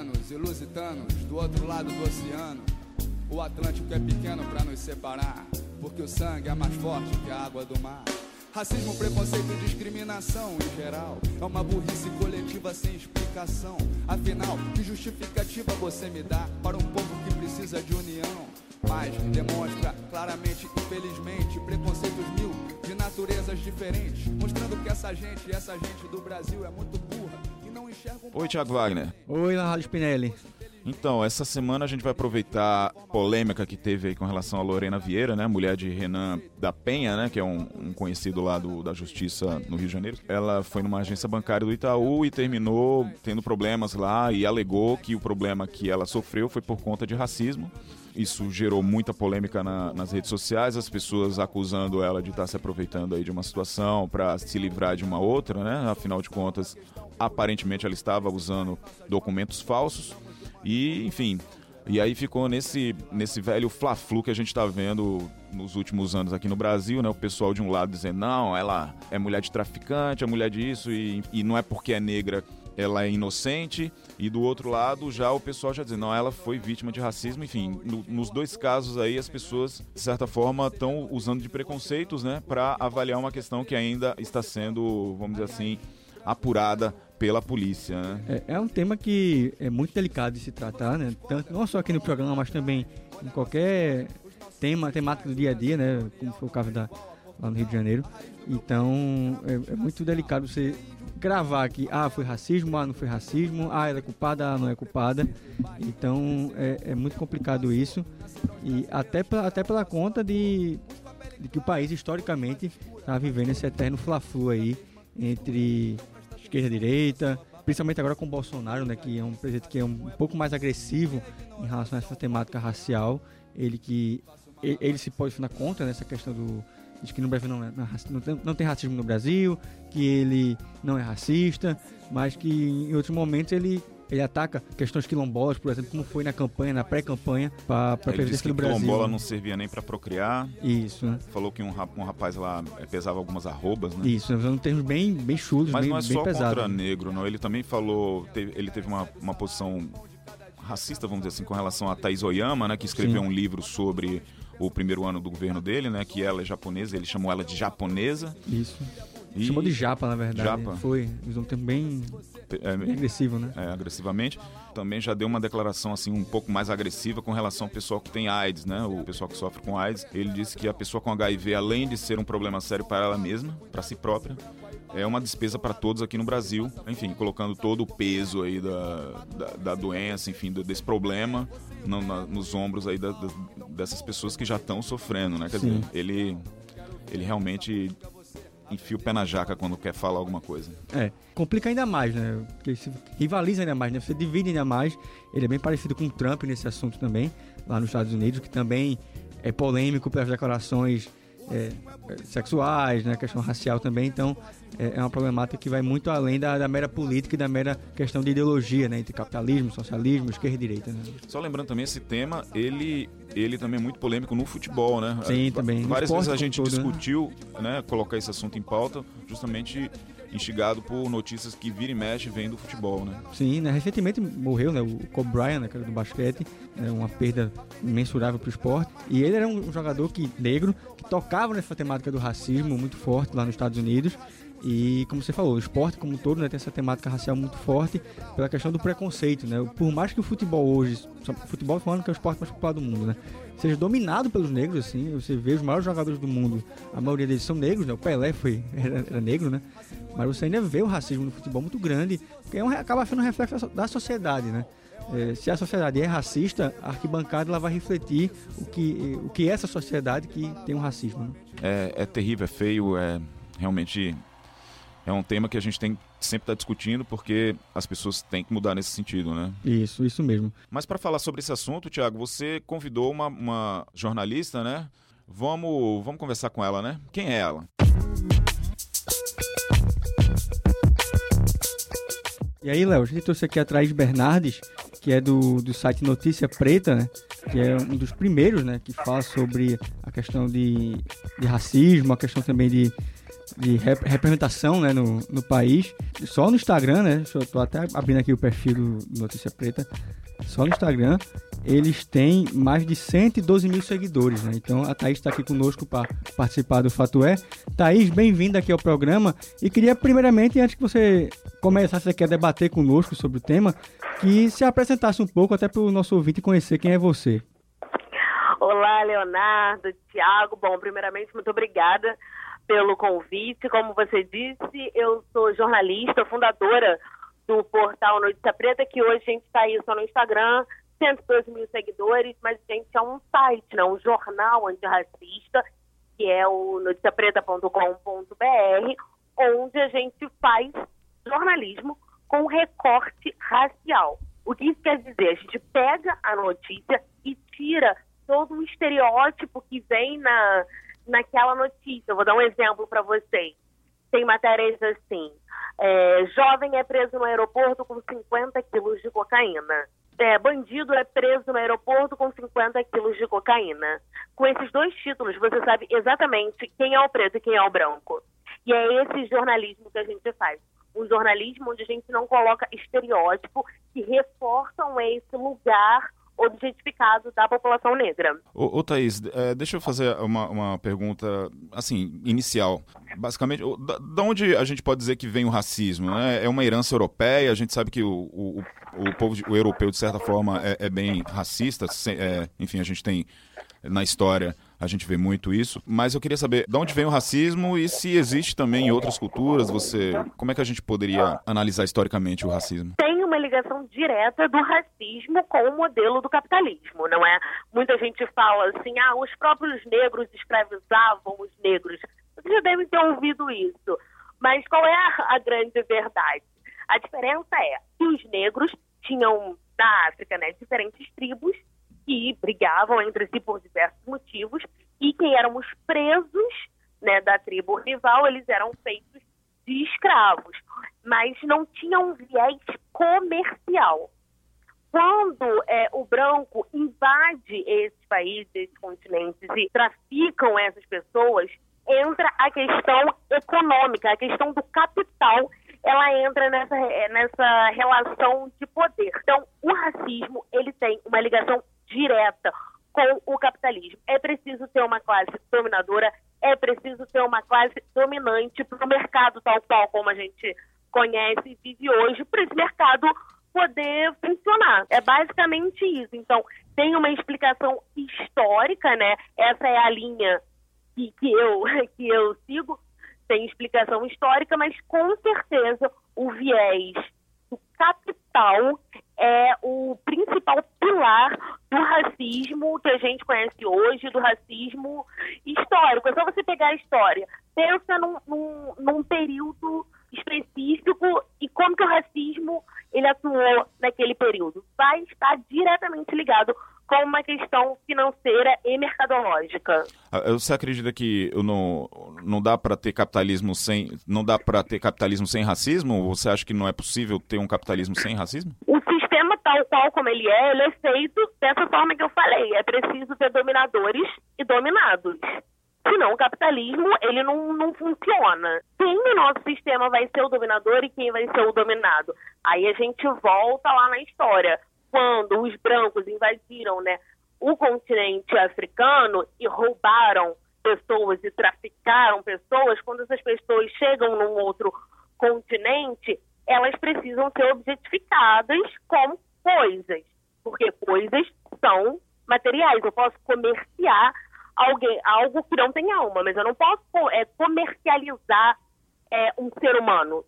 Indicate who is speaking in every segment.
Speaker 1: africanos e lusitanos do outro lado do oceano. O Atlântico é pequeno para nos separar, porque o sangue é mais forte que a água do mar. Racismo, preconceito e discriminação em geral é uma burrice coletiva sem explicação. Afinal, que justificativa você me dá para um povo que precisa de união? Mas demonstra claramente, infelizmente, preconceitos mil de naturezas diferentes, mostrando que essa gente, essa gente do Brasil é muito burra e não enxerga um
Speaker 2: Oi, Thiago Wagner.
Speaker 3: Oi, Rádio Spinelli.
Speaker 2: Então, essa semana a gente vai aproveitar a polêmica que teve aí com relação a Lorena Vieira, né, mulher de Renan da Penha, né, que é um, um conhecido lá do, da Justiça no Rio de Janeiro. Ela foi numa agência bancária do Itaú e terminou tendo problemas lá e alegou que o problema que ela sofreu foi por conta de racismo. Isso gerou muita polêmica na, nas redes sociais, as pessoas acusando ela de estar se aproveitando aí de uma situação para se livrar de uma outra, né? Afinal de contas, aparentemente ela estava usando documentos falsos. E, enfim, e aí ficou nesse, nesse velho fla-flu que a gente está vendo nos últimos anos aqui no Brasil, né? O pessoal de um lado dizendo, não, ela é mulher de traficante, é mulher disso, e, e não é porque é negra ela é inocente, e do outro lado já o pessoal já dizendo, não, ela foi vítima de racismo, enfim, no, nos dois casos aí as pessoas, de certa forma, estão usando de preconceitos, né, para avaliar uma questão que ainda está sendo, vamos dizer assim, apurada pela polícia, né?
Speaker 3: É, é um tema que é muito delicado de se tratar, né? Tanto, não só aqui no programa, mas também em qualquer tema, temática do dia a dia, né? Como foi o caso da, lá no Rio de Janeiro. Então, é, é muito delicado você gravar aqui, ah, foi racismo, ah, não foi racismo, ah, ela é culpada, ah, não é culpada. Então, é, é muito complicado isso. E até, até pela conta de, de que o país, historicamente, está vivendo esse eterno fla-flu aí entre esquerda e direita, principalmente agora com o Bolsonaro, né, que é um presidente que é um pouco mais agressivo em relação a essa temática racial, ele que ele, ele se posiciona contra nessa questão do de que no Brasil não, é, não, tem, não tem racismo no Brasil, que ele não é racista, mas que em outros momentos ele ele ataca questões quilombolas, por exemplo, como foi na campanha, na pré-campanha para a presidência do Brasil.
Speaker 2: quilombola não servia nem para procriar.
Speaker 3: Isso. Né?
Speaker 2: Falou que um, rapaz lá eh, pesava algumas arrobas, né?
Speaker 3: Isso, usando termos bem, bem chulos,
Speaker 2: Mas
Speaker 3: bem,
Speaker 2: não é só
Speaker 3: pesado,
Speaker 2: contra negro, não. Ele também falou, teve, ele teve uma, uma posição racista, vamos dizer assim, com relação a Thais Oyama, né, que escreveu Sim. um livro sobre o primeiro ano do governo dele, né, que ela é japonesa, ele chamou ela de japonesa.
Speaker 3: Isso. E... Chamou de japa, na verdade.
Speaker 2: Japa.
Speaker 3: Foi, usou um termo bem, é, bem agressivo, né?
Speaker 2: É, agressivamente. Também já deu uma declaração assim um pouco mais agressiva com relação ao pessoal que tem AIDS, né? O pessoal que sofre com AIDS. Ele disse que a pessoa com HIV, além de ser um problema sério para ela mesma, para si própria, é uma despesa para todos aqui no Brasil. Enfim, colocando todo o peso aí da, da, da doença, enfim, do, desse problema no, na, nos ombros aí da, dessas pessoas que já estão sofrendo, né? Quer Sim. dizer, ele, ele realmente enfia o pé na jaca quando quer falar alguma coisa.
Speaker 3: É, complica ainda mais, né? Porque se rivaliza ainda mais, né? Você divide ainda mais. Ele é bem parecido com o Trump nesse assunto também, lá nos Estados Unidos, que também é polêmico pelas declarações é, sexuais, né, questão racial também, então é, é, uma problemática que vai muito além da, da, mera política e da mera questão de ideologia, né, entre capitalismo, socialismo, esquerda e direita. Né?
Speaker 2: Só lembrando também esse tema, ele ele também é muito polêmico no futebol, né?
Speaker 3: Sim, também.
Speaker 2: Várias vezes a gente todo, né? discutiu, né? né, colocar esse assunto em pauta, justamente instigado por notícias que vira e mexe vem do futebol, né?
Speaker 3: Sim, né? recentemente morreu né, o Kobe Bryant, né, era do basquete, né, uma perda imensurável para o esporte. E ele era um jogador que negro que tocava nessa temática do racismo muito forte lá nos Estados Unidos. E como você falou, o esporte como um todo né, tem essa temática racial muito forte pela questão do preconceito, né? Por mais que o futebol hoje, futebol falando que é o esporte mais popular do mundo, né? Seja dominado pelos negros, assim, você vê os maiores jogadores do mundo, a maioria deles são negros, né? O Pelé foi, era, era negro, né? Mas você ainda vê o racismo no futebol muito grande, porque é um, acaba sendo um reflexo da sociedade, né? É, se a sociedade é racista, a arquibancada ela vai refletir o que, o que é essa sociedade que tem um racismo. Né?
Speaker 2: É, é terrível, é feio, é realmente é um tema que a gente tem sempre estar tá discutindo porque as pessoas têm que mudar nesse sentido, né?
Speaker 3: Isso, isso mesmo.
Speaker 2: Mas para falar sobre esse assunto, Tiago, você convidou uma, uma, jornalista, né? Vamos, vamos conversar com ela, né? Quem é ela?
Speaker 3: E aí, Léo, a gente trouxe aqui a Thaís Bernardes, que é do, do site Notícia Preta, né? Que é um dos primeiros, né? Que fala sobre a questão de, de racismo, a questão também de de rep representação né, no, no país. Só no Instagram, né? Tô até abrindo aqui o perfil do Notícia Preta. Só no Instagram eles têm mais de 112 mil seguidores, né? Então a Thaís está aqui conosco para participar do Fato É. Thaís, bem-vinda aqui ao programa. E queria, primeiramente, antes que você começasse aqui a debater conosco sobre o tema, que se apresentasse um pouco até para o nosso ouvinte conhecer quem é você.
Speaker 4: Olá, Leonardo, Tiago. Bom, primeiramente, muito obrigada pelo convite. Como você disse, eu sou jornalista, fundadora do portal Notícia Preta, que hoje a gente está aí só no Instagram, 112 mil seguidores, mas a gente é um site, né, um jornal antirracista, que é o noticiapreta.com.br, onde a gente faz jornalismo com recorte racial. O que isso quer dizer? A gente pega a notícia e tira todo o estereótipo que vem na, naquela notícia. Eu vou dar um exemplo para vocês. Tem matérias assim: é, jovem é preso no aeroporto com 50 quilos de cocaína. É, bandido é preso no aeroporto com 50 quilos de cocaína. Com esses dois títulos, você sabe exatamente quem é o preto e quem é o branco. E é esse jornalismo que a gente faz. Um jornalismo onde a gente não coloca estereótipo que reforçam esse lugar objetificado da população negra.
Speaker 2: Ô, ô Thaís, é, deixa eu fazer uma, uma pergunta, assim, inicial. Basicamente, da, da, onde a gente pode dizer que vem o racismo? Né? É uma herança europeia, a gente sabe que o, o, o povo o europeu, de certa forma, é, é bem racista, é, enfim, a gente tem na história a gente vê muito isso, mas eu queria saber de onde vem o racismo e se existe também em outras culturas, você, como é que a gente poderia analisar historicamente o racismo?
Speaker 4: Tem ligação direta do racismo com o modelo do capitalismo, não é? Muita gente fala assim, ah, os próprios negros escravizavam os negros. Vocês já devem ter ouvido isso. Mas qual é a, grande verdade? A diferença é que os negros tinham na África, né, diferentes tribos que brigavam entre si por diversos motivos e que éramos presos né, da tribo rival, eles eram feitos de escravos, mas não tinham um viés comercial. Quando é, o branco invade esses países, esses continentes e traficam essas pessoas, entra a questão econômica, a questão do capital, ela entra nessa, nessa relação de poder. Então, o racismo ele tem uma ligação direta com o capitalismo. É preciso ter uma classe dominadora, é preciso ter uma classe dominante para o mercado tal qual como a gente conhece e vive hoje, para esse mercado poder funcionar. É basicamente isso. Então, tem uma explicação histórica, né? Essa é a linha que, que, eu, que eu sigo, tem explicação histórica, mas com certeza o viés do capital é o principal pilar do racismo que a gente conhece hoje, do racismo histórico. É só você pegar a história. Pensa num, num, num período específico e como que o racismo ele atuou naquele período. Vai estar diretamente ligado com uma questão financeira e mercadológica.
Speaker 2: Ah, você acredita que não, não dá para ter capitalismo sem não dá para ter capitalismo sem racismo? Você acha que não é possível ter um capitalismo sem racismo?
Speaker 4: O sistema tal qual como ele é, ele é feito dessa forma que eu falei. É preciso ter dominadores e dominados. Senão o capitalismo ele não, não funciona. Quem no nosso sistema vai ser o dominador e quem vai ser o dominado? Aí a gente volta lá na história quando os brancos invadiram né, o continente africano e roubaram pessoas e traficaram pessoas, quando essas pessoas chegam num outro continente, elas precisam ser objetificadas como coisas, porque coisas são materiais. Eu posso comerciar alguém, algo que não tem alma, mas eu não posso é, comercializar é, um ser humano.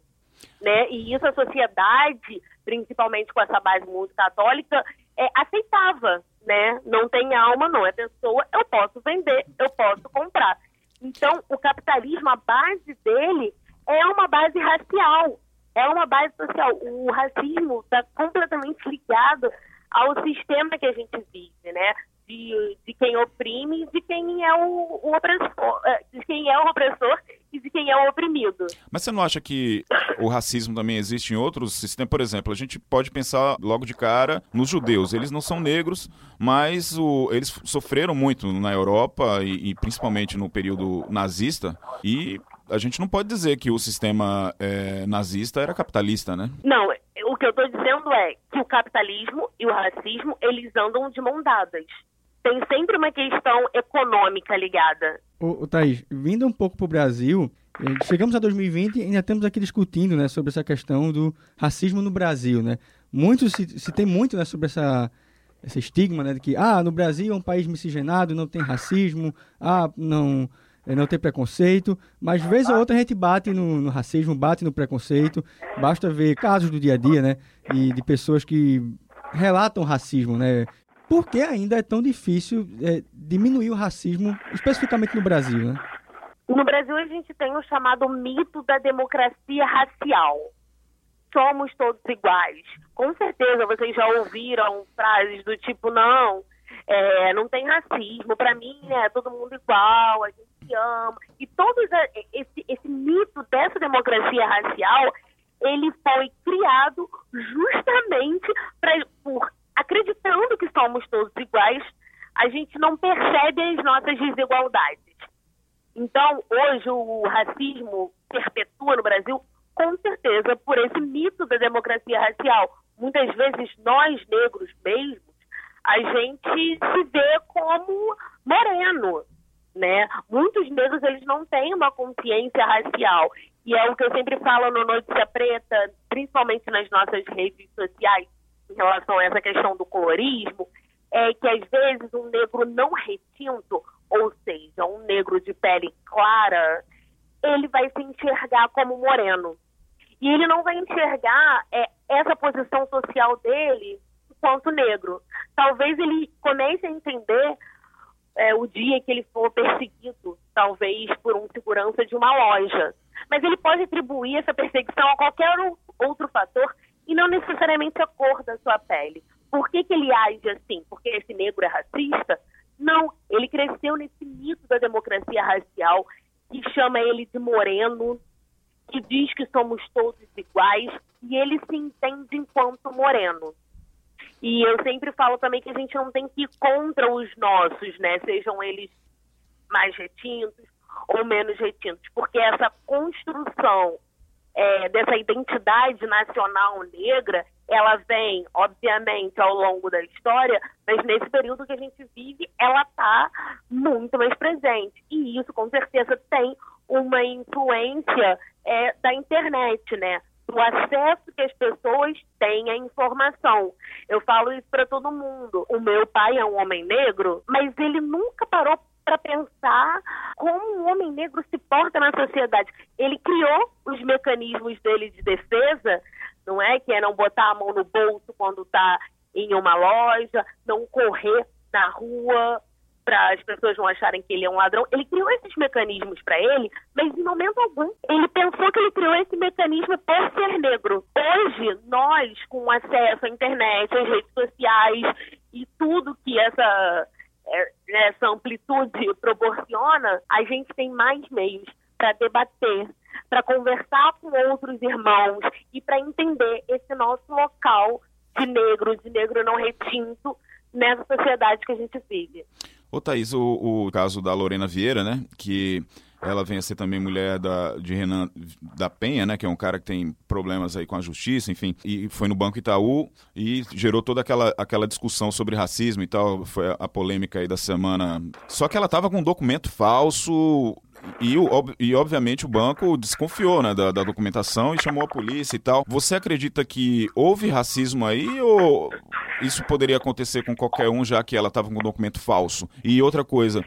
Speaker 4: Né? E isso a sociedade principalmente com essa base muito católica, é, aceitava, né? Não tem alma, não é pessoa, eu posso vender, eu posso comprar. Então, o capitalismo, a base dele é uma base racial, é uma base social. O racismo está completamente ligado ao sistema que a gente vive, né? De, de quem oprime, de quem é o, o opressor, é, de quem é o opressor e de quem é o oprimido.
Speaker 2: Mas você não acha que o racismo também existe em outros sistemas? Por exemplo, a gente pode pensar logo de cara nos judeus. Eles não são negros, mas o, eles sofreram muito na Europa e, e principalmente no período nazista. E a gente não pode dizer que o sistema é, nazista era capitalista, né?
Speaker 4: Não, o que eu estou dizendo é que o capitalismo e o racismo, eles andam de mão dadas. Tem sempre uma questão econômica ligada.
Speaker 3: Ô, ô Thaís, vindo um pouco para o Brasil, eh, chegamos a 2020 e ainda estamos aqui discutindo né, sobre essa questão do racismo no Brasil, né? Muito se, se tem muito né, sobre essa esse estigma, né, de que ah, no Brasil é um país miscigenado, não tem racismo, ah, não não tem preconceito, mas vez ou outra a gente bate no, no, racismo, bate no preconceito. Basta ver casos do dia a dia, né, e de pessoas que relatam racismo, né. Por que ainda é tão difícil é, diminuir o racismo, especificamente no Brasil, né?
Speaker 4: No Brasil a gente tem o chamado mito da democracia racial somos todos iguais. Com certeza vocês já ouviram frases do tipo, não, é, não tem racismo, para mim é todo mundo igual, a gente E todo esse, esse mito dessa democracia racial, ele foi criado justamente pra, por acreditando que somos todos iguais, a gente não percebe as nossas desigualdades. Então, hoje o racismo perpetua no Brasil com certeza, por esse mito da democracia racial. Muitas vezes nós, negros mesmos, a gente se vê como moreno, né? Muitos negros, eles não têm uma consciência racial. E é o que eu sempre falo no Notícia Preta, principalmente nas nossas redes sociais, em relação a essa questão do colorismo, é que às vezes um negro não retinto, ou seja, um negro de pele clara, ele vai se enxergar como moreno. E ele não vai enxergar é, essa posição social dele enquanto negro. Talvez ele comece a entender é, o dia que ele for perseguido, talvez por um segurança de uma loja. Mas ele pode atribuir essa perseguição a qualquer outro fator e não necessariamente a cor da sua pele. Por que, que ele age assim? Porque esse negro é racista? Não, ele cresceu nesse mito da democracia racial que chama ele de moreno, que diz que somos todos iguais e ele se entende enquanto moreno. E eu sempre falo também que a gente não tem que ir contra os nossos, né? Sejam eles mais retintos ou menos retintos, porque essa construção é, dessa identidade nacional negra, ela vem, obviamente, ao longo da história, mas nesse período que a gente vive, ela está muito mais presente. E isso, com certeza, tem uma influência é, da internet, né? Do acesso que as pessoas têm à informação. Eu falo isso para todo mundo. O meu pai é um homem negro, mas ele nunca parou para pensar como um homem negro se porta na sociedade. Ele criou os mecanismos dele de defesa, não é? Que é não botar a mão no bolso quando está em uma loja, não correr na rua, para as pessoas não acharem que ele é um ladrão. Ele criou esses mecanismos para ele, mas em momento algum ele pensou que ele criou esse mecanismo por ser negro. Hoje, nós, com acesso à internet, às redes sociais e tudo que essa, é, essa amplitude proporciona, a gente tem mais meios para debater, para conversar com outros irmãos e para entender esse nosso local de negro, de negro não retinto nessa sociedade que a gente vive.
Speaker 2: Ô Thaís, o, o caso da Lorena Vieira, né? Que ela vem a ser também mulher da, de Renan da Penha, né? Que é um cara que tem problemas aí com a justiça, enfim. E foi no Banco Itaú e gerou toda aquela, aquela discussão sobre racismo e tal. Foi a, a polêmica aí da semana. Só que ela tava com um documento falso e, e, obviamente, o banco desconfiou né, da, da, documentação e chamou a polícia e tal. Você acredita que houve racismo aí ou isso poderia acontecer com qualquer um, já que ela estava com um documento falso? E outra coisa,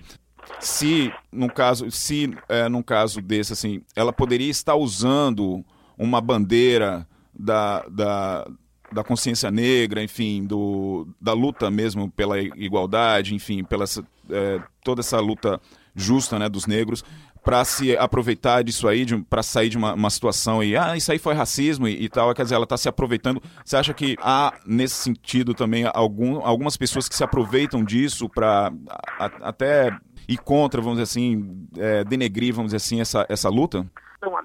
Speaker 2: se no caso, se é, num caso desse, assim, ela poderia estar usando uma bandeira da, da, da consciência negra, enfim, do, da luta mesmo pela igualdade, enfim, pela é, toda essa luta justa né, dos negros para se aproveitar disso aí, para sair de uma, uma, situação e, ah, isso aí foi racismo e, e tal, quer dizer, ela está se aproveitando. Você acha que há, nesse sentido, também algum, algumas pessoas que se aproveitam disso para até ir contra, vamos dizer assim, é, denegrir, vamos dizer assim, essa, essa luta?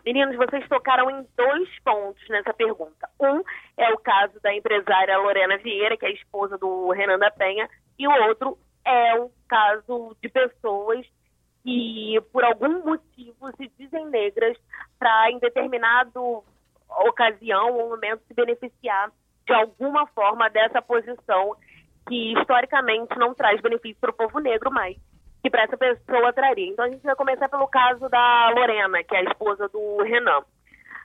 Speaker 4: Meninos, vocês tocaram em dois pontos nessa pergunta. Um é o caso da empresária Lorena Vieira, que é esposa do Renan da Penha, e o outro é o caso de pessoas que, por algum motivo, se dizem negras para, em determinado ocasião ou momento, se beneficiar de alguma forma dessa posição que, historicamente, não traz benefício para o povo negro mais que para essa pessoa traria. Então a gente vai começar pelo caso da Lorena, que é a esposa do Renan.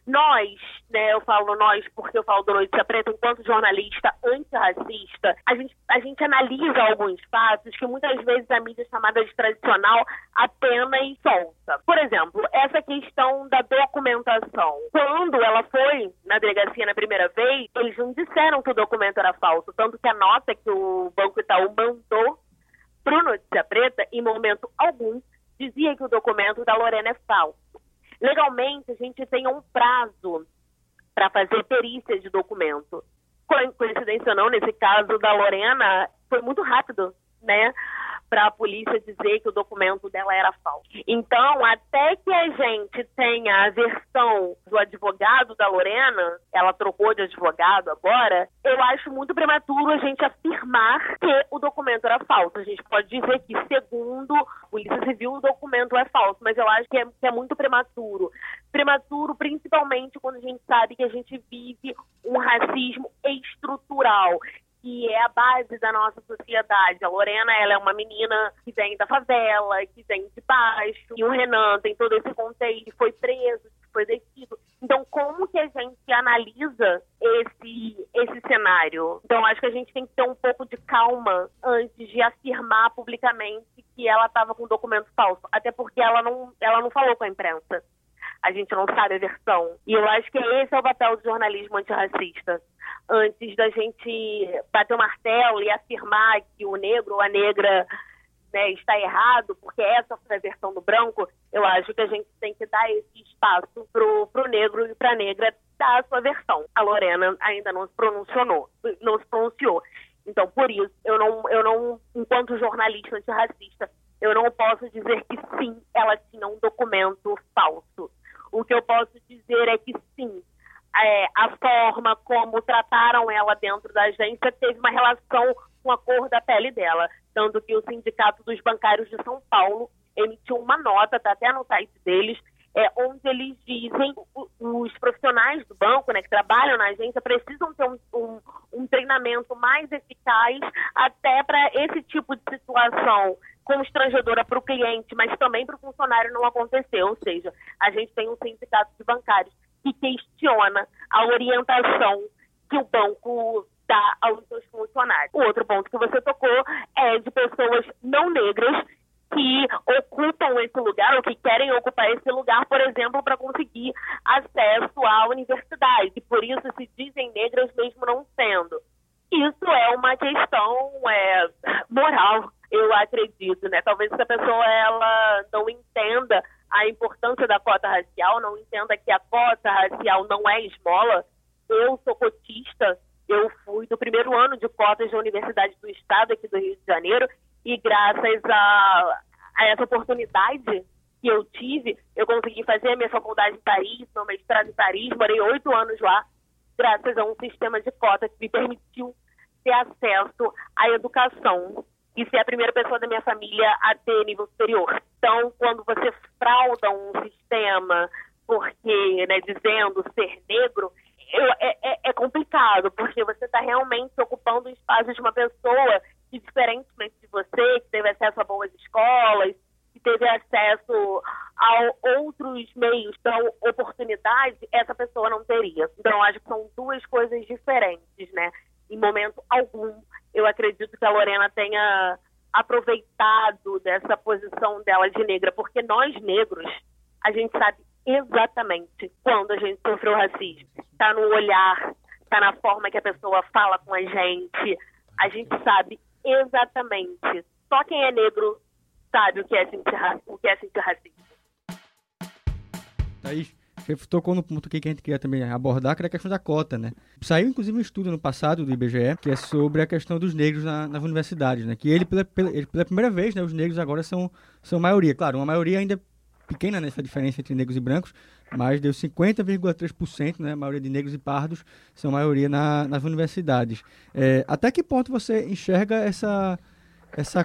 Speaker 4: Nós, né, eu falo nós porque eu falo do Notícia Preta, enquanto jornalista antirracista, a gente, a gente analisa alguns fatos que muitas vezes a mídia chamada de tradicional apenas solta. Por exemplo, essa questão da documentação. Quando ela foi na delegacia na primeira vez, eles não disseram que o documento era falso, tanto que a nota que o Banco Itaú mandou para o Notícia Preta, em momento algum, dizia que o documento da Lorena é falso. Legalmente, a gente tem um prazo para fazer perícia de documento. Coincidência ou não, nesse caso da Lorena, foi muito rápido, né? Para a polícia dizer que o documento dela era falso. Então, até que a gente tenha a versão do advogado da Lorena, ela trocou de advogado agora, eu acho muito prematuro a gente afirmar que o documento era falso. A gente pode dizer que, segundo a Polícia Civil, o documento é falso, mas eu acho que é, que é muito prematuro. Prematuro, principalmente quando a gente sabe que a gente vive um racismo estrutural que é a base da nossa sociedade. A Lorena, ela é uma menina que vem da favela, que vem de baixo, e o Renan tem todo esse contexto, foi preso, foi detido. Então, como que a gente analisa esse, esse cenário? Então, acho que a gente tem que ter um pouco de calma antes de afirmar publicamente que ela estava com um documento falso. Até porque ela não, ela não falou com a imprensa. A gente não sabe a versão. E eu acho que esse é o papel do jornalismo antirracista antes da gente bater o martelo e afirmar que o negro ou a negra né, está errado, porque essa foi a versão do branco, eu acho que a gente tem que dar esse espaço pro, pro negro e para a negra dar a sua versão. A Lorena ainda não se pronunciou, não se pronunciou. Então, por isso, eu não, eu não, enquanto jornalista antirracista, eu não posso dizer que sim, ela tinha um documento posso dizer é que sim, é, a forma como trataram ela dentro da agência teve uma relação com a cor da pele dela. Tanto que o Sindicato dos Bancários de São Paulo emitiu uma nota, está até no site deles, é, onde eles dizem os profissionais do banco, né, que trabalham na agência, precisam ter um, um, um treinamento mais eficaz até para esse tipo de situação constrangedora para o cliente, mas também para o funcionário não acontecer. Ou seja, a gente tem um sindicato de bancários que questiona a orientação que o banco dá aos seus funcionários. O outro ponto que você tocou é de pessoas não negras que ocupam esse lugar ou que querem ocupar esse lugar, por exemplo, para conseguir acesso à universidade. E por isso se dizem negras mesmo não sendo. Isso é uma questão é, moral, eu acredito, né? Talvez essa pessoa ela não entenda a importância da cota racial, não entenda que a cota racial não é esmola. Eu sou cotista, eu fui do primeiro ano de cotas da Universidade do Estado aqui do Rio de Janeiro e graças a, a essa oportunidade que eu tive, eu consegui fazer a minha faculdade em Paris, meu mestrado em Paris, morei oito anos lá, graças a um sistema de cota que me permitiu ter acesso à educação e ser a primeira pessoa da minha família a ter nível superior. Então, quando você frauda um sistema porque, né, dizendo ser negro, eu, é, é, é, complicado, porque você está realmente ocupando o espaço de uma pessoa que, diferentemente de você, que teve acesso a boas escolas, que teve acesso a outros meios para oportunidade, essa pessoa não teria. Então, acho que são duas coisas diferentes, né? Em momento algum, eu acredito que a Lorena tenha aproveitado dessa posição dela de negra, porque nós negros, a gente sabe exatamente quando a gente sofreu racismo. Está no olhar, está na forma que a pessoa fala com a gente. A gente sabe exatamente. Só quem é negro sabe o que é sentir, o que é sentir racismo.
Speaker 3: Thaís, você tocou no ponto que a gente queria também abordar, que era a questão da cota, né? Saiu, inclusive, um estudo no passado do IBGE, que é sobre a questão dos negros na, nas universidades, né? Que ele, pela, pela, pela primeira vez, né, os negros agora são, são maioria. Claro, uma maioria ainda pequena nessa diferença entre negros e brancos, mas deu 50,3%, né? A maioria de negros e pardos são maioria na, nas universidades. É, até que ponto você enxerga essa essa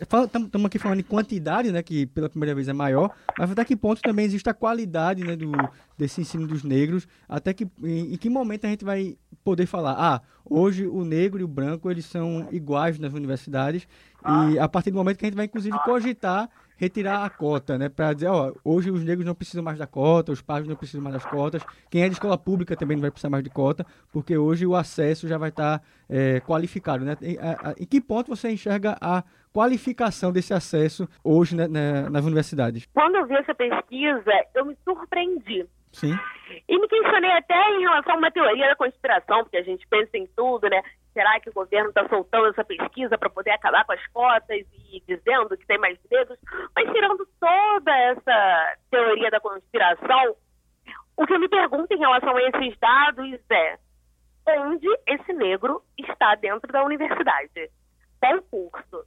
Speaker 3: estamos é, aqui falando em quantidade, né, que pela primeira vez é maior, mas até que ponto também existe a qualidade, né, do, desse ensino dos negros, até que em, em, que momento a gente vai poder falar, ah, hoje o negro e o branco eles são iguais nas universidades e a partir do momento que a gente vai inclusive cogitar retirar a cota, né? Para dizer, ó, hoje os negros não precisam mais da cota, os pais não precisam mais das cotas, quem é de escola pública também não vai precisar mais de cota, porque hoje o acesso já vai estar tá, é, qualificado, né? Em, a, a, em, que ponto você enxerga a qualificação desse acesso hoje né, né, nas universidades?
Speaker 4: Quando eu vi essa pesquisa, eu me surpreendi.
Speaker 3: Sim.
Speaker 4: E me questionei até em relação a uma teoria da conspiração, porque a gente pensa em tudo, né? Será que o governo está soltando essa pesquisa para poder acabar com as cotas e dizendo que tem mais negros? Mas tirando toda essa teoria da conspiração, o que eu me pergunto em relação a esses dados é onde esse negro está dentro da universidade? Qual curso?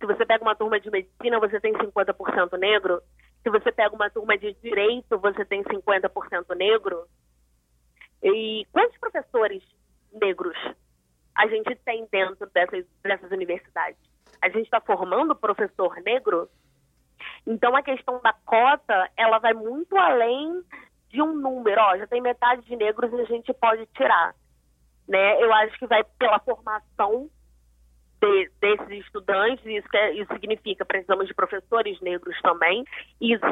Speaker 4: Se você pega uma turma de medicina, você tem 50% negro. Se você pega uma turma de direito, você tem 50% negro. E quantos professores negros a gente tem dentro dessas, dessas universidades? A gente está formando professor negro? Então, a questão da cota, ela vai muito além de um número. Ó, já tem metade de negros e a gente pode tirar. Né? Eu acho que vai pela formação de, desses estudantes, isso, que é, isso significa precisamos de professores negros também, e isso,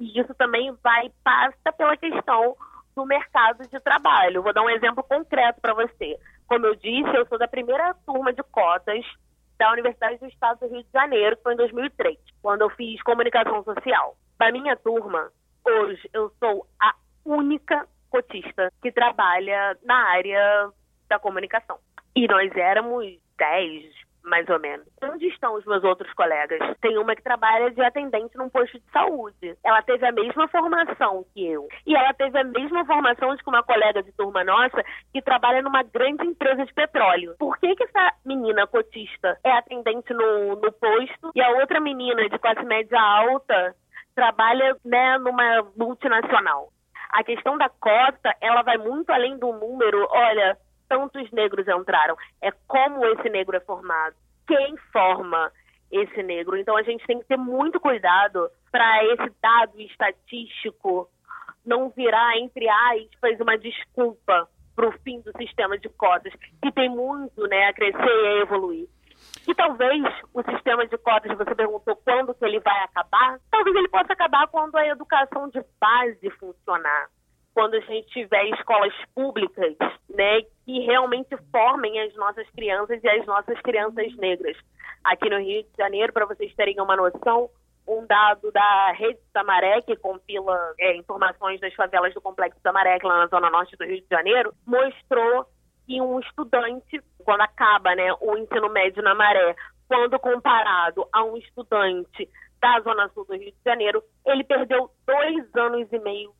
Speaker 4: isso também vai passa pela questão do mercado de trabalho. Vou dar um exemplo concreto para você. Como eu disse, eu sou da primeira turma de cotas da Universidade do Estado do Rio de Janeiro, que foi em 2003, quando eu fiz comunicação social. Da minha turma, hoje eu sou a única cotista que trabalha na área da comunicação. E nós éramos 10, mais ou menos. Onde estão os meus outros colegas? Tem uma que trabalha de atendente num posto de saúde. Ela teve a mesma formação que eu. E ela teve a mesma formação de que uma colega de turma nossa que trabalha numa grande empresa de petróleo. Por que, que essa menina cotista é atendente no, no posto e a outra menina de classe média alta trabalha né, numa multinacional? A questão da cota, ela vai muito além do número. Olha, tantos negros entraram, é como esse negro é formado, quem forma esse negro. Então a gente tem que ter muito cuidado para esse dado estatístico não virar, entre aspas, uma desculpa para o fim do sistema de cotas, que tem muito né, a crescer e a evoluir. E talvez o sistema de cotas, você perguntou quando que ele vai acabar, talvez ele possa acabar quando a educação de base funcionar quando a gente tiver escolas públicas, né, que realmente formem as nossas crianças e as nossas crianças negras. Aqui no Rio de Janeiro, para vocês terem uma noção, um dado da Rede Samaré, que compila é, informações das favelas do Complexo Samaré, lá na zona norte do Rio de Janeiro, mostrou que um estudante, quando acaba né, o ensino médio na Maré, quando comparado a um estudante da zona sul do Rio de Janeiro, ele perdeu dois anos e meio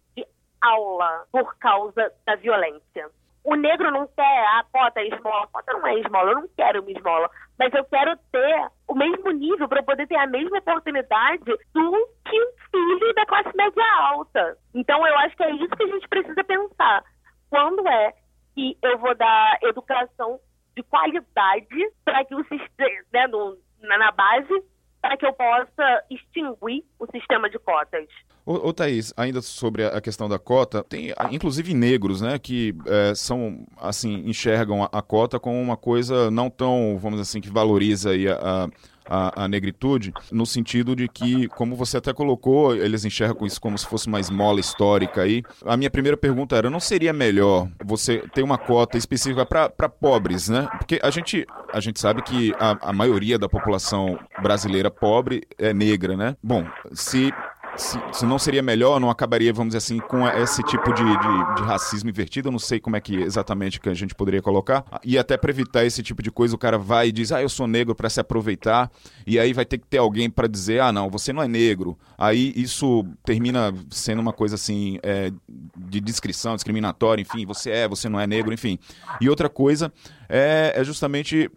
Speaker 4: aula por causa da violência. O negro não quer a cota esmola. A cota não é esmola, eu não quero uma esmola. Mas eu quero ter o mesmo nível para poder ter a mesma oportunidade do que um filho da classe média alta. Então eu acho que é isso que a gente precisa pensar. Quando é que eu vou dar educação de qualidade para que o sistema, né, no, na base, para que eu possa extinguir o sistema de cotas.
Speaker 2: Ô, ô Thaís, ainda sobre a questão da cota, tem inclusive negros, né, que é, são, assim, enxergam a, a, cota como uma coisa não tão, vamos dizer assim, que valoriza aí a, a, a, negritude, no sentido de que, como você até colocou, eles enxergam isso como se fosse uma esmola histórica aí. A minha primeira pergunta era, não seria melhor você ter uma cota específica para pobres, né? Porque a gente, a gente sabe que a, a maioria da população brasileira pobre é negra, né? Bom, se se, se, não seria melhor, não acabaria, vamos dizer assim, com esse tipo de, de, de, racismo invertido? Eu não sei como é que exatamente que a gente poderia colocar. E até para evitar esse tipo de coisa, o cara vai e diz, ah, eu sou negro para se aproveitar, e aí vai ter que ter alguém para dizer, ah, não, você não é negro. Aí isso termina sendo uma coisa assim, é, de descrição, discriminatória, enfim, você é, você não é negro, enfim. E outra coisa é, é justamente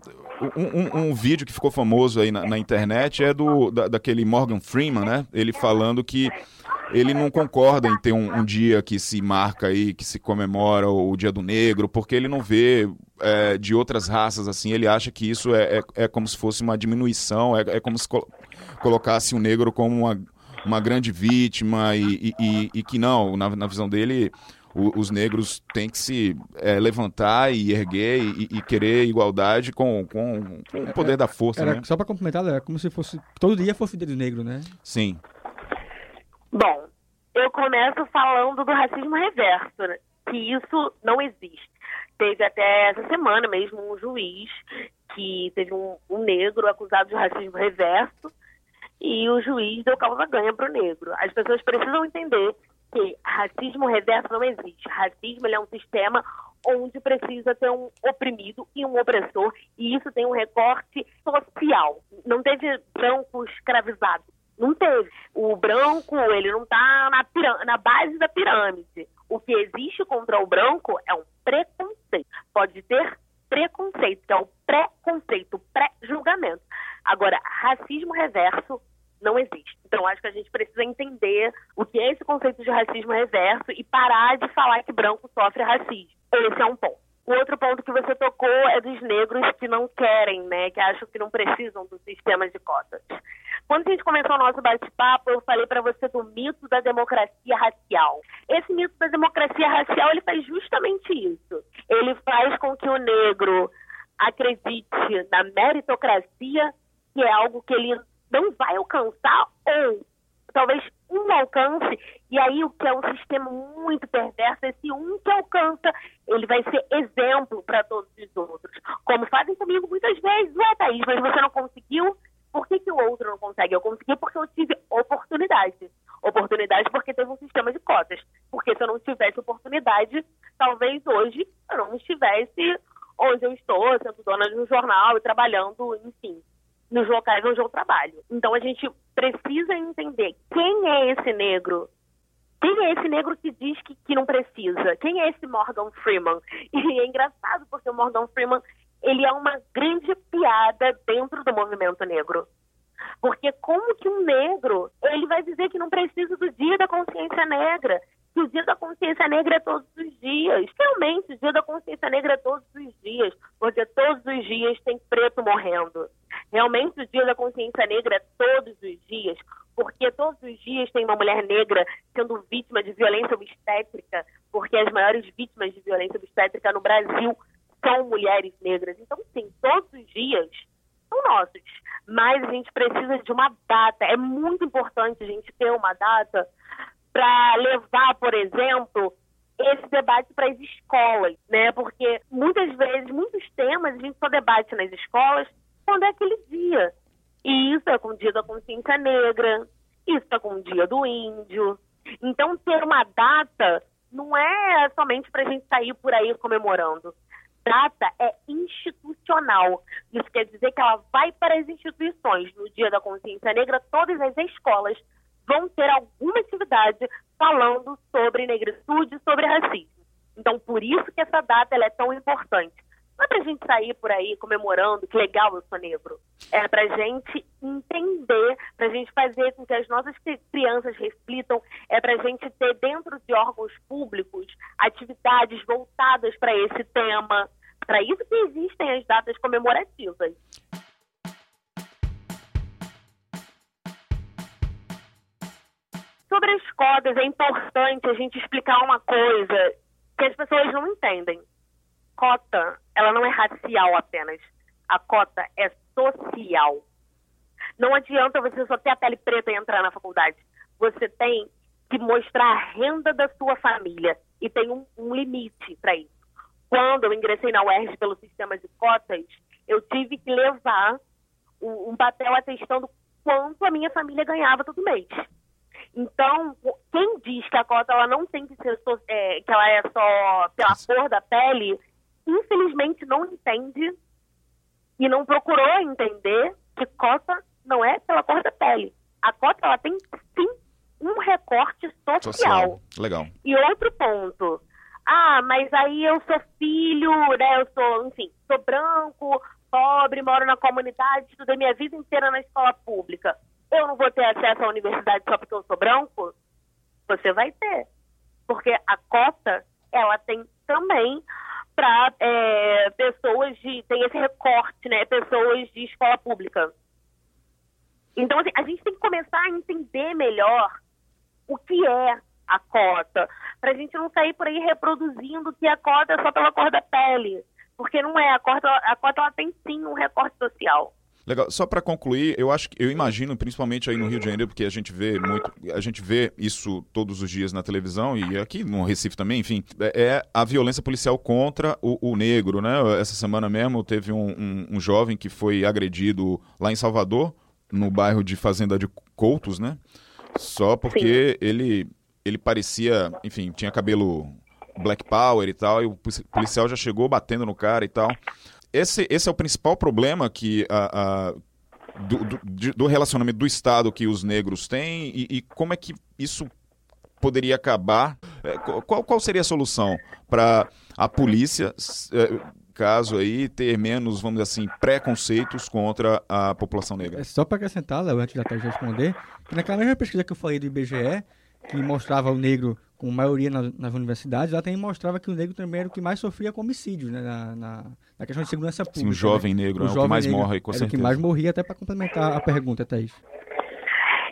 Speaker 2: um, um, um, vídeo que ficou famoso aí na, na internet é do da, daquele Morgan Freeman, né? Ele falando que ele não concorda em ter um, um, dia que se marca aí, que se comemora o Dia do Negro, porque ele não vê é, de outras raças assim, ele acha que isso é, é, é como se fosse uma diminuição, é, é como se col colocasse o negro como uma, uma grande vítima e, e, e que não, na, na visão dele, o, os negros têm que se é, levantar e erguer e, e, querer igualdade com, com, com o poder da força.
Speaker 3: Era,
Speaker 2: né?
Speaker 3: Só para complementar, era como se fosse todo dia fosse dia do negro, né?
Speaker 2: Sim.
Speaker 4: Bom, eu começo falando do racismo reverso, né? que isso não existe. Teve até essa semana mesmo um juiz que teve um, um negro acusado de racismo reverso e o juiz deu calma ganha para o negro. As pessoas precisam entender que racismo reverso não existe. Racismo é um sistema onde precisa ter um oprimido e um opressor, e isso tem um recorte social. Não teve branco escravizado. Não teve. O branco, ele não está na, na base da pirâmide. O que existe contra o branco é um preconceito. Pode ter preconceito, que é o preconceito, pré-julgamento. Agora, racismo reverso não existe. Então, acho que a gente precisa entender o que é esse conceito de racismo reverso e parar de falar que branco sofre racismo. Esse é um ponto. O outro ponto que você tocou é dos negros que não querem, né, que acham que não precisam do sistema de cotas. Quando a gente começou o nosso bate-papo, eu falei para você do mito da democracia racial. Esse mito da democracia racial, ele faz justamente isso. Ele faz com que o negro acredite na meritocracia, que é algo que ele não vai alcançar ou talvez um alcance, e aí o que é um sistema muito perverso, esse um que alcança, ele vai ser exemplo para todos os outros. Como fazem comigo muitas vezes, ué, Thaís, mas você não conseguiu, por que, que o outro não consegue? Eu consegui porque eu tive oportunidade. Oportunidade porque teve um sistema de cotas. Porque se eu não tivesse oportunidade, talvez hoje eu não estivesse onde eu estou, sendo dona de um jornal e trabalhando, enfim, nos locais onde eu trabalho. Então a gente precisa entender quem é esse negro. Quem é esse negro que diz que, que não precisa? Quem é esse Morgan Freeman? E é engraçado porque o Morgan Freeman ele é uma grande piada dentro do movimento negro. Porque como que um negro ele vai dizer que não precisa do dia da consciência negra? Que o dia da consciência negra é todos os dias. Realmente, o dia da consciência negra é todos os dias. Porque todos os dias tem preto morrendo. Realmente o Dia da Consciência Negra é todos os dias, porque todos os dias tem uma mulher negra sendo vítima de violência obstétrica, porque as maiores vítimas de violência obstétrica no Brasil são mulheres negras. Então, sim, todos os dias são nossos, mas a gente precisa de uma data. É muito importante a gente ter uma data para levar, por exemplo, esse debate para as escolas, né? Porque muitas vezes, muitos temas a gente só debate nas escolas quando é aquele dia. E isso é com o dia da consciência negra, isso é com o dia do índio. Então, ter uma data não é somente para a gente sair por aí comemorando. Data é institucional. Isso quer dizer que ela vai para as instituições. No Dia da Consciência Negra, todas as escolas vão ter alguma atividade falando sobre negritude, sobre racismo. Então, por isso que essa data é tão importante. Não é pra gente sair por aí comemorando que legal eu sou negro. É pra gente entender, pra gente fazer com que as nossas crianças reflitam, é pra gente ter dentro de órgãos públicos atividades voltadas para esse tema. Para isso que existem as datas comemorativas. Sobre as cotas, é importante a gente explicar uma coisa que as pessoas não entendem cota, ela não é racial apenas. A cota é social. Não adianta você só ter a pele preta e entrar na faculdade. Você tem que mostrar a renda da sua família e tem um, um limite para isso. Quando eu ingressei na UERJ pelo sistema de cotas, eu tive que levar um, um papel atestando quanto a minha família ganhava todo mês. Então, quem diz que a cota ela não tem que ser é, que ela é só pela cor da pele, infelizmente não entende e não procurou entender que cota não é pela cor da pele. A cota ela tem sim um recorte social. social.
Speaker 2: Legal.
Speaker 4: E outro ponto. Ah, mas aí eu sou filho, né? Eu sou, enfim, sou branco, pobre, moro na comunidade, estudei minha vida inteira na escola pública. Eu não vou ter acesso à universidade só porque eu sou branco? Você vai ter. Porque a cota, ela tem também para é, pessoas de. tem esse recorte, né? Pessoas de escola pública. Então, assim, a gente tem que começar a entender melhor o que é a cota, para a gente não sair por aí reproduzindo que a cota é só pela cor da pele, porque não é, a cota, a cota ela tem sim um recorte social.
Speaker 2: Legal. Só para concluir, eu acho que eu imagino, principalmente aí no Rio de Janeiro, porque a gente vê muito, a gente vê isso todos os dias na televisão e aqui no Recife também, enfim, é, é a violência policial contra o, o negro, né? Essa semana mesmo teve um, um, um, jovem que foi agredido lá em Salvador, no bairro de Fazenda de Coutos, né? Só porque Sim. ele ele parecia, enfim, tinha cabelo black power e tal, e o policial já chegou batendo no cara e tal esse, esse é o principal problema que a, a do, do, do, relacionamento do Estado que os negros têm e, e como é que isso poderia acabar? É, qual, qual seria a solução para a polícia, é, caso aí, ter menos, vamos dizer assim, preconceitos contra a população negra?
Speaker 3: É só para acrescentar, Léo, antes da Thaís responder, que naquela mesma pesquisa que eu falei do IBGE, que mostrava o negro com maioria nas, nas, universidades, ela também mostrava que o negro também era o que mais sofria com homicídios, né, na, na, na questão de segurança pública. Sim,
Speaker 2: o jovem né? negro o é o que mais morre, com
Speaker 3: era
Speaker 2: certeza.
Speaker 3: o que mais morria, até para complementar a pergunta, Thaís.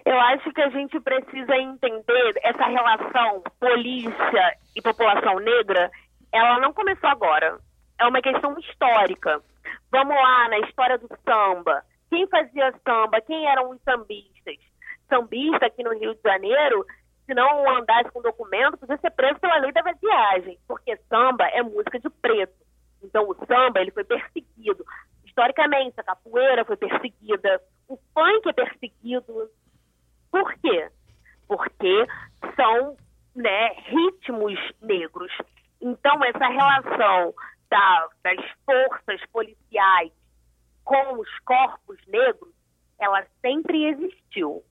Speaker 4: Eu acho que a gente precisa entender essa relação polícia e população negra, ela não começou agora. É uma questão histórica. Vamos lá, na história do samba. Quem fazia samba? Quem eram os sambistas? Sambista aqui no Rio de Janeiro se não andasse com documento, podia ser preso pela lei da vadiagem, porque samba é música de preto. Então o samba ele foi perseguido. Historicamente, a capoeira foi perseguida, o funk é perseguido. Por quê? Porque são né, ritmos negros. Então, essa relação da, das forças policiais com os corpos negros, ela sempre existiu.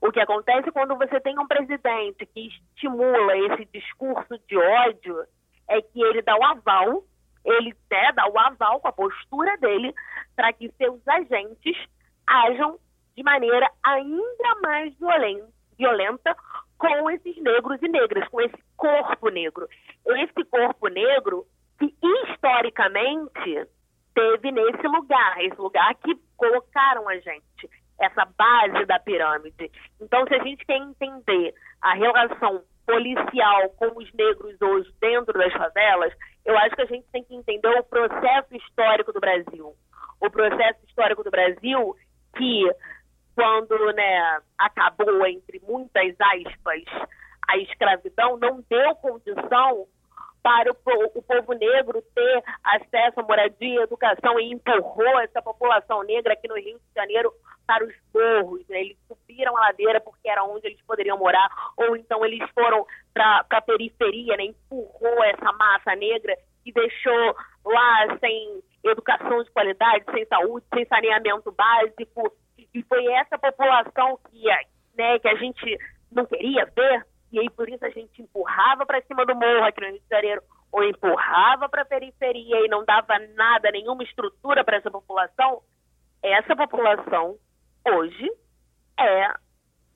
Speaker 4: O que acontece quando você tem um presidente que estimula esse discurso de ódio é que ele dá o aval, ele né, dá o aval com a postura dele para que seus agentes ajam de maneira ainda mais violenta, com esses negros e negras, com esse corpo negro. Esse corpo negro que historicamente teve nesse lugar, esse lugar que colocaram a gente essa base da pirâmide. Então, se a gente quer entender a relação policial com os negros hoje dentro das favelas, eu acho que a gente tem que entender o processo histórico do Brasil. O processo histórico do Brasil que, quando né, acabou, entre muitas aspas, a escravidão, não deu condição para o, povo negro ter acesso à moradia, educação e empurrou essa população negra aqui no Rio de Janeiro para os morros. Né? Eles subiram a ladeira porque era onde eles poderiam morar, ou então eles foram para a periferia, né? empurrou essa massa negra e deixou lá sem educação de qualidade, sem saúde, sem saneamento básico. E foi essa população que, né, que a gente não queria ver e aí por isso a gente empurrava para cima do morro aqui no Rio de Janeiro, ou empurrava para a periferia e não dava nada, nenhuma estrutura para essa população, essa população hoje é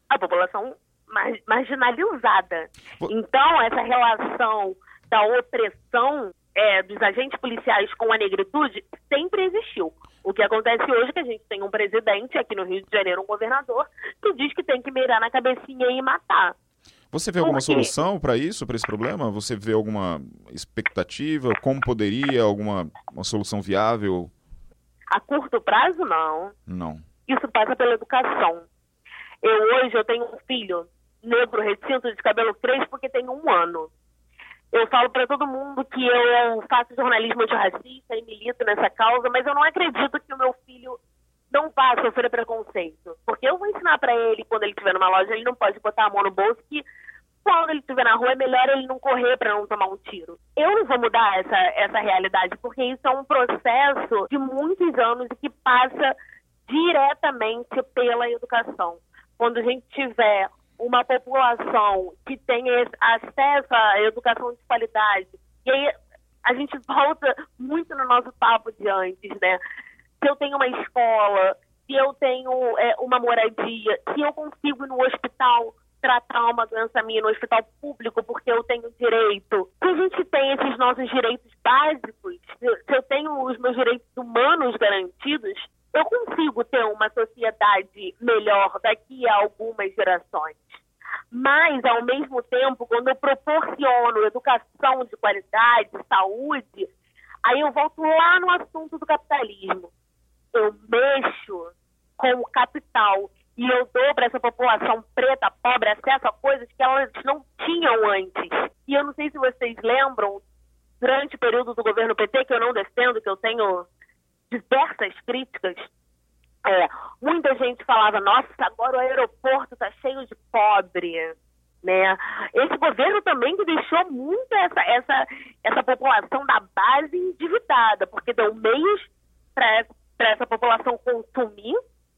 Speaker 4: a população mar marginalizada. Então, essa relação da opressão é, dos agentes policiais com a negritude sempre existiu. O que acontece hoje é que a gente tem um presidente aqui no Rio de Janeiro, um governador, que diz que tem que mirar na cabecinha e matar.
Speaker 2: Você vê alguma solução para isso, para esse problema? Você vê alguma expectativa? Como poderia? Alguma uma solução viável?
Speaker 4: A curto prazo, não.
Speaker 2: Não.
Speaker 4: Isso passa pela educação. Eu hoje eu tenho um filho negro retinto de cabelo crespo porque tem um ano. Eu falo para todo mundo que eu faço jornalismo de racista e milito nessa causa, mas eu não acredito que o meu filho não vá sofrer preconceito. Porque eu vou ensinar para ele, quando ele estiver numa loja, ele não pode botar a mão no bolso, que quando ele estiver na rua é melhor ele não correr para não tomar um tiro. Eu não vou mudar essa, essa realidade, porque isso é um processo de muitos anos e que passa diretamente pela educação. Quando a gente tiver uma população que tenha acesso à educação de qualidade, e aí a gente volta muito no nosso papo de antes, né? Se eu tenho uma escola, se eu tenho é, uma moradia, se eu consigo ir no hospital tratar uma doença minha no hospital público porque eu tenho direito. Se a gente tem esses nossos direitos básicos, se eu tenho os meus direitos humanos garantidos, eu consigo ter uma sociedade melhor daqui a algumas gerações. Mas, ao mesmo tempo, quando eu proporciono educação de qualidade, saúde, aí eu volto lá no assunto do capitalismo. Eu mexo com o capital e eu dou para essa população preta, pobre, acesso a coisas que elas não tinham antes. E eu não sei se vocês lembram, durante o período do governo PT, que eu não defendo, que eu tenho diversas críticas, é, muita gente falava, nossa, agora o aeroporto está cheio de pobre, né? Esse governo também deixou muito essa, essa, essa população da base endividada, porque deu meios para essa população consumir,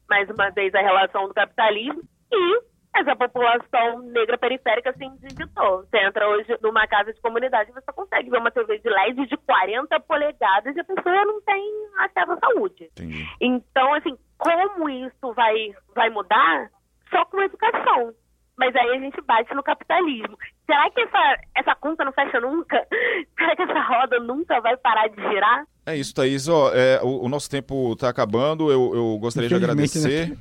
Speaker 4: mais uma vez a relação do capitalismo, e essa população negra periférica se endividou. Você entra hoje numa casa de comunidade e você consegue ver uma TV de LED de 40 polegadas e a pessoa não tem acesso à saúde.
Speaker 2: Entendi.
Speaker 4: Então, assim, como isso vai, vai mudar? Só com educação. Mas aí a gente bate no capitalismo. Será que essa, essa conta não fecha nunca? Será que essa roda nunca vai parar de girar?
Speaker 2: É isso, Thaís. Ó, é, o, o nosso tempo está acabando. Eu, eu gostaria de
Speaker 3: Infelizmente, né?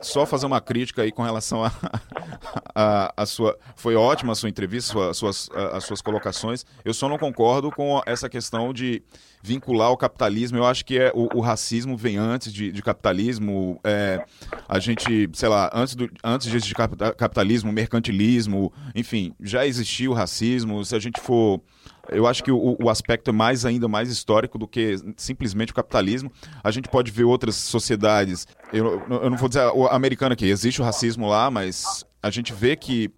Speaker 2: Só fazer uma crítica aí com relação a, a, a sua. Foi ótima a sua entrevista, sua, suas, a- as suas colocações. Eu só não concordo com essa questão de vincular o capitalismo. Eu acho que é, o, o racismo vem antes de, de capitalismo. É, a gente, sei lá, antes, do, antes de capitalismo, mercantilismo, enfim, já existiu o racismo. Se a gente for. Eu acho que o, o aspecto é mais ainda mais histórico do que simplesmente o capitalismo. A gente pode ver outras sociedades. Eu, eu não vou dizer o americano aqui, existe o racismo lá, mas a gente vê que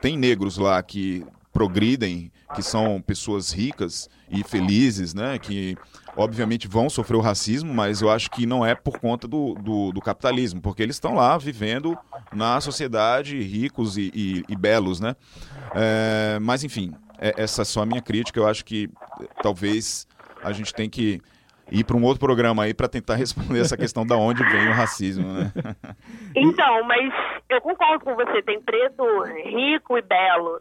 Speaker 2: tem negros lá que progridem, que são pessoas ricas e felizes, né? Que obviamente vão sofrer o racismo, mas eu acho que não é por conta do, do, do capitalismo, porque eles estão lá vivendo na sociedade ricos e, e- e belos, né? É, mas enfim, é- essa é só a minha crítica. Eu acho que eh, talvez a gente tem que ir para um outro programa aí para tentar responder essa questão da onde vem o racismo, né?
Speaker 4: Então, mas eu concordo com você. Tem preto rico e belo.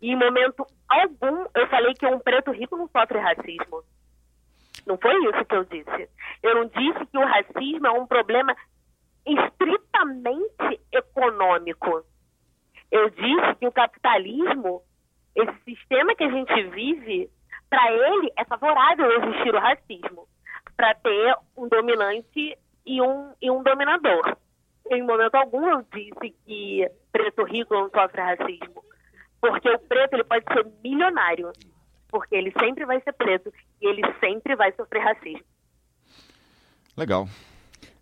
Speaker 4: E em momento algum eu falei que um preto rico não sofre racismo. Não foi isso que eu disse. Eu não disse que o racismo é um problema estritamente econômico. Eu disse que o capitalismo, esse sistema que a gente vive, para ele é favorável existir o racismo, para ter um dominante e um, e um dominador. Em momento algum eu disse que preto rico não sofre racismo, porque o preto ele pode ser milionário, porque ele sempre vai ser preto e ele sempre vai sofrer racismo.
Speaker 2: Legal.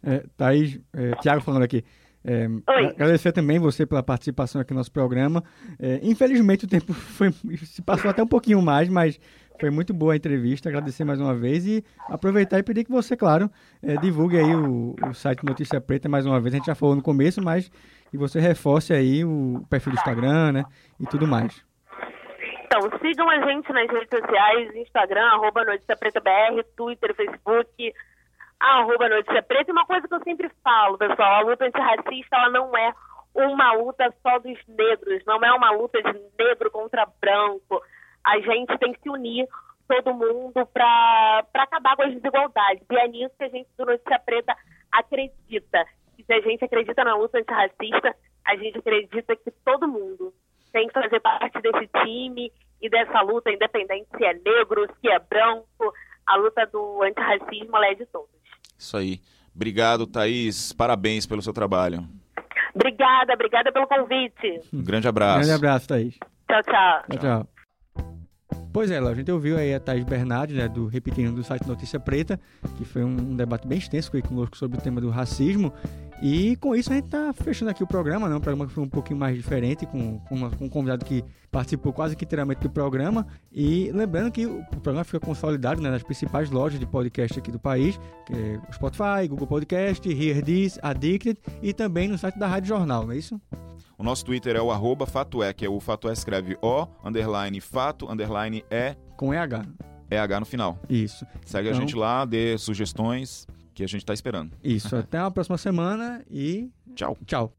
Speaker 3: É, Thaís, é, Tiago falando aqui. É, agradecer também você pela participação aqui no nosso programa. É, infelizmente o tempo foi, se passou até um pouquinho mais, mas foi muito boa a entrevista. Agradecer mais uma vez e aproveitar e pedir que você, claro, é, divulgue aí o, o site Notícia Preta mais uma vez. A gente já falou no começo, mas que você reforce aí o perfil do Instagram, né? E tudo mais.
Speaker 4: Então, sigam a gente nas redes sociais, Instagram, arroba Notícia Preta BR, Twitter, Facebook, arroba Notícia Preta. E uma coisa que eu sempre falo, pessoal, a luta antirracista, ela não é uma luta só dos negros, não é uma luta de negro contra branco. A gente tem que se unir, todo mundo, para acabar com as desigualdades. E é nisso que a gente do Notícia Preta acredita. E se a gente acredita na luta antirracista, a gente acredita que todo mundo tem que fazer parte desse time e dessa luta, independente se é negro, se é branco. A luta do antirracismo é de todos.
Speaker 2: Isso aí. Obrigado, Thaís. Parabéns pelo seu trabalho.
Speaker 4: Obrigada, obrigada pelo convite.
Speaker 2: Um grande abraço.
Speaker 3: Grande abraço, Thaís.
Speaker 4: Tchau, tchau.
Speaker 3: Tchau, tchau. Pois é, Léo, a gente ouviu aí a Thais Bernardes, né, do Repetindo do site Notícia Preta, que foi um debate bem extenso conosco sobre o tema do racismo. E com isso a gente tá fechando aqui o programa, né? Um programa que foi um pouquinho mais diferente, com, com, uma- com um convidado que participou quase que inteiramente do programa. E lembrando que o programa fica consolidado né, nas principais lojas de podcast aqui do país, que é Spotify, Google Podcast, Hear This, Addicted e também no site da Rádio Jornal, não é isso?
Speaker 2: O nosso Twitter é o arroba fatoé, que é o fatoé escreve O, underline fato, underline E,
Speaker 3: Com EH.
Speaker 2: EH no final.
Speaker 3: Isso.
Speaker 2: Segue a
Speaker 3: Então-
Speaker 2: gente lá, dê sugestões que a gente tá esperando.
Speaker 3: Isso. Até a próxima semana e
Speaker 2: Tchau.
Speaker 3: tchau.